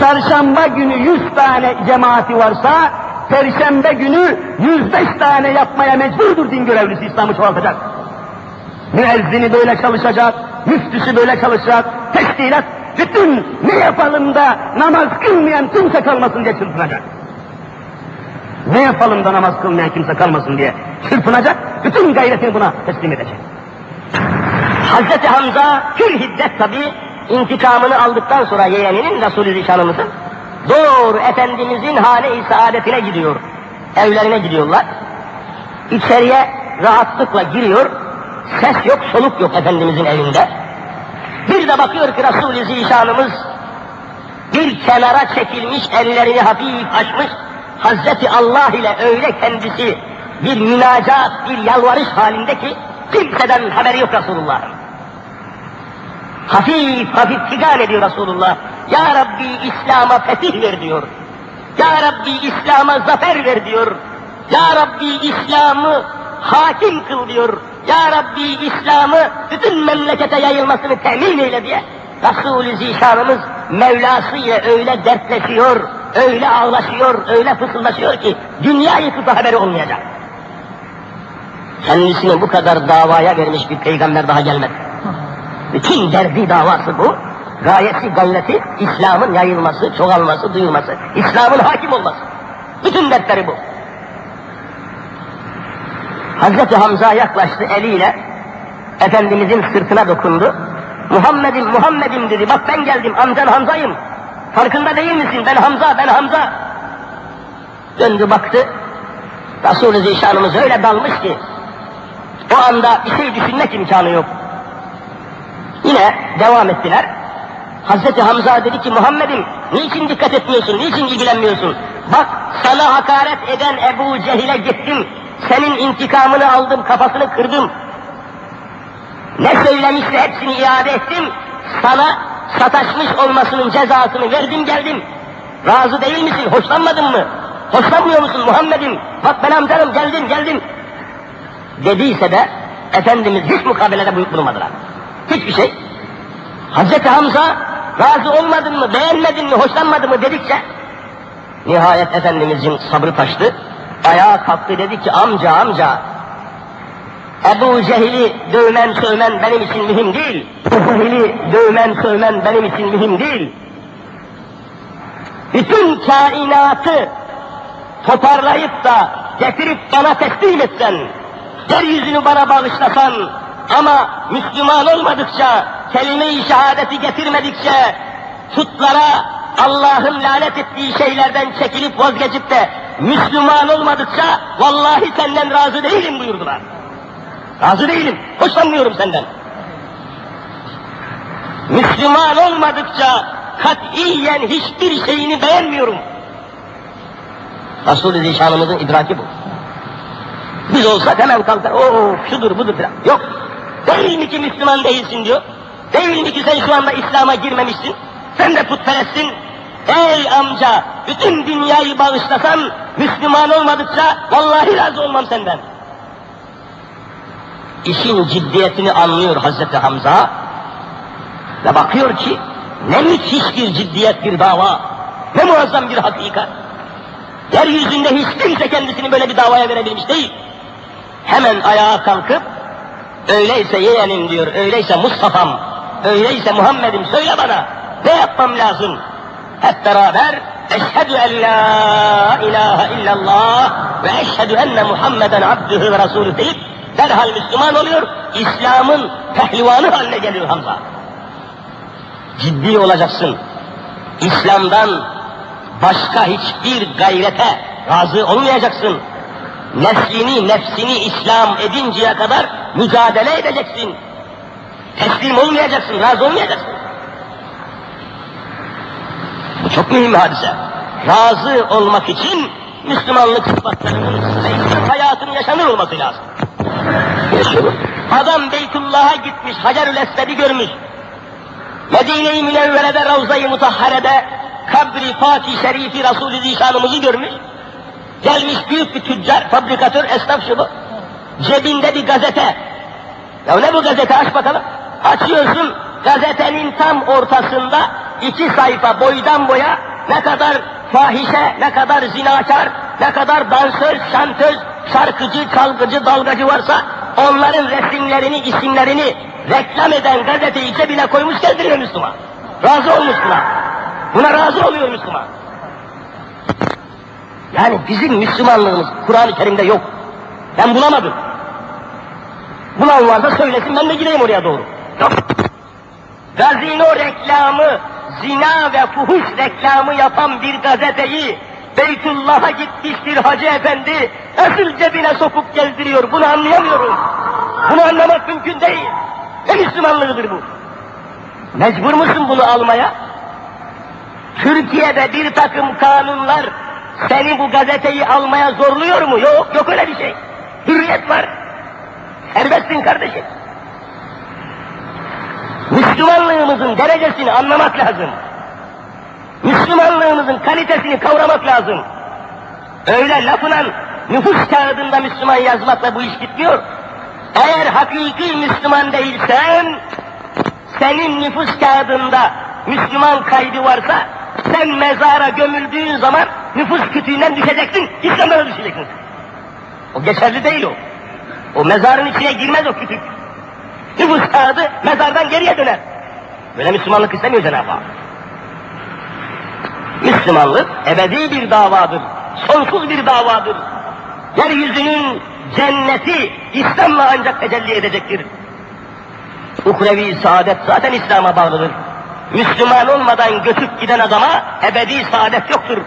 A: Çarşamba günü yüz tane cemaati varsa, Perşembe günü yüz beş tane yapmaya mecburdur din görevlisi İslam'ı çoğaltacak. Müezzini böyle çalışacak, müftüsü böyle çalışacak, teşkilat, bütün ne yapalım da namaz kılmayan kimse kalmasın diye çırpınacak. Ne yapalım da namaz kılmayan kimse kalmasın diye çırpınacak, bütün gayretini buna teslim edecek. Hazreti Hamza kül hiddet tabi intikamını aldıktan sonra yeğeninin Resulü Zişanımızın doğru Efendimizin hane-i saadetine gidiyor. Evlerine gidiyorlar. İçeriye rahatlıkla giriyor. Ses yok, soluk yok Efendimizin evinde. Bir de bakıyor ki Resul-i Zişanımız bir kenara çekilmiş, ellerini hafif açmış, Hazreti Allah ile öyle kendisi bir münacat, bir yalvarış halinde ki kimseden haberi yok Resulullah'ın. Hafif hafif figan ediyor Resulullah. Ya Rabbi İslam'a fetih ver diyor. Ya Rabbi İslam'a zafer ver diyor. Ya Rabbi İslam'ı hakim kıl diyor. Ya Rabbi İslam'ı bütün memlekete yayılmasını temin eyle diye. Resul-i Zişanımız Mevlası ile öyle dertleşiyor, öyle ağlaşıyor, öyle fısıldaşıyor ki dünya yıkısı haberi olmayacak. Kendisini bu kadar davaya vermiş bir peygamber daha gelmedi. Bütün derdi davası bu. Gayesi, gayreti İslam'ın yayılması, çoğalması, duyulması. İslam'ın hakim olması. Bütün dertleri bu. Hazreti Hamza yaklaştı eliyle Efendimizin sırtına dokundu. Muhammed'im, Muhammed'im dedi. Bak ben geldim, amcan Hamza'yım. Farkında değil misin? Ben Hamza, ben Hamza. Döndü baktı. Resul-i Zişanımız öyle dalmış ki o anda bir şey düşünmek imkanı yok. Yine devam ettiler. Hazreti Hamza dedi ki Muhammed'im niçin dikkat etmiyorsun, niçin ilgilenmiyorsun? Bak sana hakaret eden Ebu Cehil'e gittim, senin intikamını aldım, kafasını kırdım. Ne söylemişse hepsini iade ettim, sana sataşmış olmasının cezasını verdim geldim. Razı değil misin, hoşlanmadın mı? Hoşlanmıyor musun Muhammed'im? Bak ben amcanım geldim geldim. Dediyse de Efendimiz hiç mukabelede bulunmadılar. Hiçbir şey. Hazreti Hamza razı olmadın mı, beğenmedin mi, hoşlanmadın mı dedikçe nihayet Efendimizin sabrı taştı. Ayağa kalktı dedi ki amca amca Ebu Cehil'i dövmen sövmen benim için mühim değil. Ebu Cehil'i dövmen sövmen benim için mühim değil. Bütün kainatı toparlayıp da getirip bana teslim etsen, yeryüzünü bana bağışlasan ama Müslüman olmadıkça, kelime-i şehadeti getirmedikçe, putlara,
B: Allah'ın lanet ettiği şeylerden çekilip vazgeçip de Müslüman olmadıkça vallahi senden razı değilim buyurdular. Razı değilim, hoşlanmıyorum senden. Müslüman olmadıkça katiyen hiçbir şeyini beğenmiyorum. Resul-i Zişanımızın idraki bu. Biz olsak hemen kalkar, o şudur budur falan. Yok. Değil mi ki Müslüman değilsin diyor. Değil mi ki sen şu anda İslam'a girmemişsin. Sen de putperestsin. Ey amca, bütün dünyayı bağışlasan, Müslüman olmadıkça vallahi razı olmam senden. İşin ciddiyetini anlıyor Hazreti Hamza ve bakıyor ki ne müthiş bir ciddiyet bir dava, ne muazzam bir hakikat. Yeryüzünde hiç kimse kendisini böyle bir davaya verebilmiş değil. Hemen ayağa kalkıp, öyleyse yeğenim diyor, öyleyse Mustafa'm, öyleyse Muhammed'im söyle bana, ne yapmam lazım? Hep beraber, eşhedü en la ilahe illallah ve eşhedü enne Muhammeden abdühü ve rasulü deyip, derhal Müslüman oluyor, İslam'ın pehlivanı haline geliyor Hamza. Ciddi olacaksın. İslam'dan başka hiçbir gayrete razı olmayacaksın. Neslini, nefsini İslam edinceye kadar mücadele edeceksin. Teslim olmayacaksın, razı olmayacaksın. Bu çok mühim bir hadise. Razı olmak için Müslümanlık sıfatlarının ve İslam hayatının yaşanır olması lazım. Yaşıyor. Adam Beytullah'a gitmiş, Hacerül Esved'i görmüş. Medine-i Münevvere'de, Ravza-i Mutahhare'de kabri Fatih Şerifi Resulü Zişanımızı görmüş. Gelmiş büyük bir tüccar, fabrikatör, esnaf şu bu. Cebinde bir gazete. Ya ne bu gazete aç bakalım. Açıyorsun, gazetenin tam ortasında iki sayfa boydan boya ne kadar fahişe, ne kadar zinakar, ne kadar dansöz, şantöz, şarkıcı, çalgıcı, dalgacı varsa onların resimlerini, isimlerini reklam eden gazeteyi cebine koymuş gezdiriyor Müslüman. Razı olmuş buna. Buna razı oluyor Müslüman. Yani bizim Müslümanlığımız Kur'an-ı Kerim'de yok. Ben bulamadım. Bulan varsa söylesin ben de gideyim oraya doğru. Yok. Gazino reklamı, zina ve fuhuş reklamı yapan bir gazeteyi Beytullah'a gitmiş bir hacı efendi nasıl cebine sokup gezdiriyor bunu anlayamıyorum. Bunu anlamak mümkün değil. Ne Müslümanlığıdır bu? Mecbur musun bunu almaya? Türkiye'de bir takım kanunlar seni bu gazeteyi almaya zorluyor mu? Yok, yok öyle bir şey. Hürriyet var. Serbestsin kardeşim. Müslümanlığımızın derecesini anlamak lazım. Müslümanlığımızın kalitesini kavramak lazım. Öyle lafına nüfus kağıdında Müslüman yazmakla bu iş bitmiyor. Eğer hakiki Müslüman değilsen, senin nüfus kağıdında Müslüman kaydı varsa, sen mezara gömüldüğün zaman nüfus kütüğünden düşeceksin, İslam'a düşeceksin. O geçerli değil o. O mezarın içine girmez o kütük. Nüfus kağıdı mezardan geriye döner. Böyle Müslümanlık istemiyor Cenab-ı Hak. Müslümanlık ebedi bir davadır. Sonsuz bir davadır. Yeryüzünün cenneti İslam'la ancak tecelli edecektir. Ukrevi saadet zaten İslam'a bağlıdır. Müslüman olmadan göçüp giden adama ebedi saadet yoktur.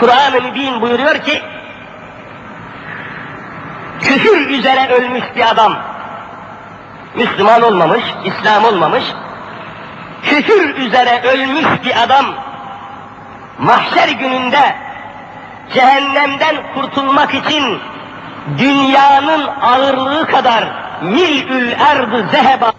B: Kur'an-ı Mübin buyuruyor ki, küfür üzere ölmüş bir adam, Müslüman olmamış, İslam olmamış, küfür üzere ölmüş bir adam, mahşer gününde cehennemden kurtulmak için dünyanın ağırlığı kadar mil'ül erdı zeheba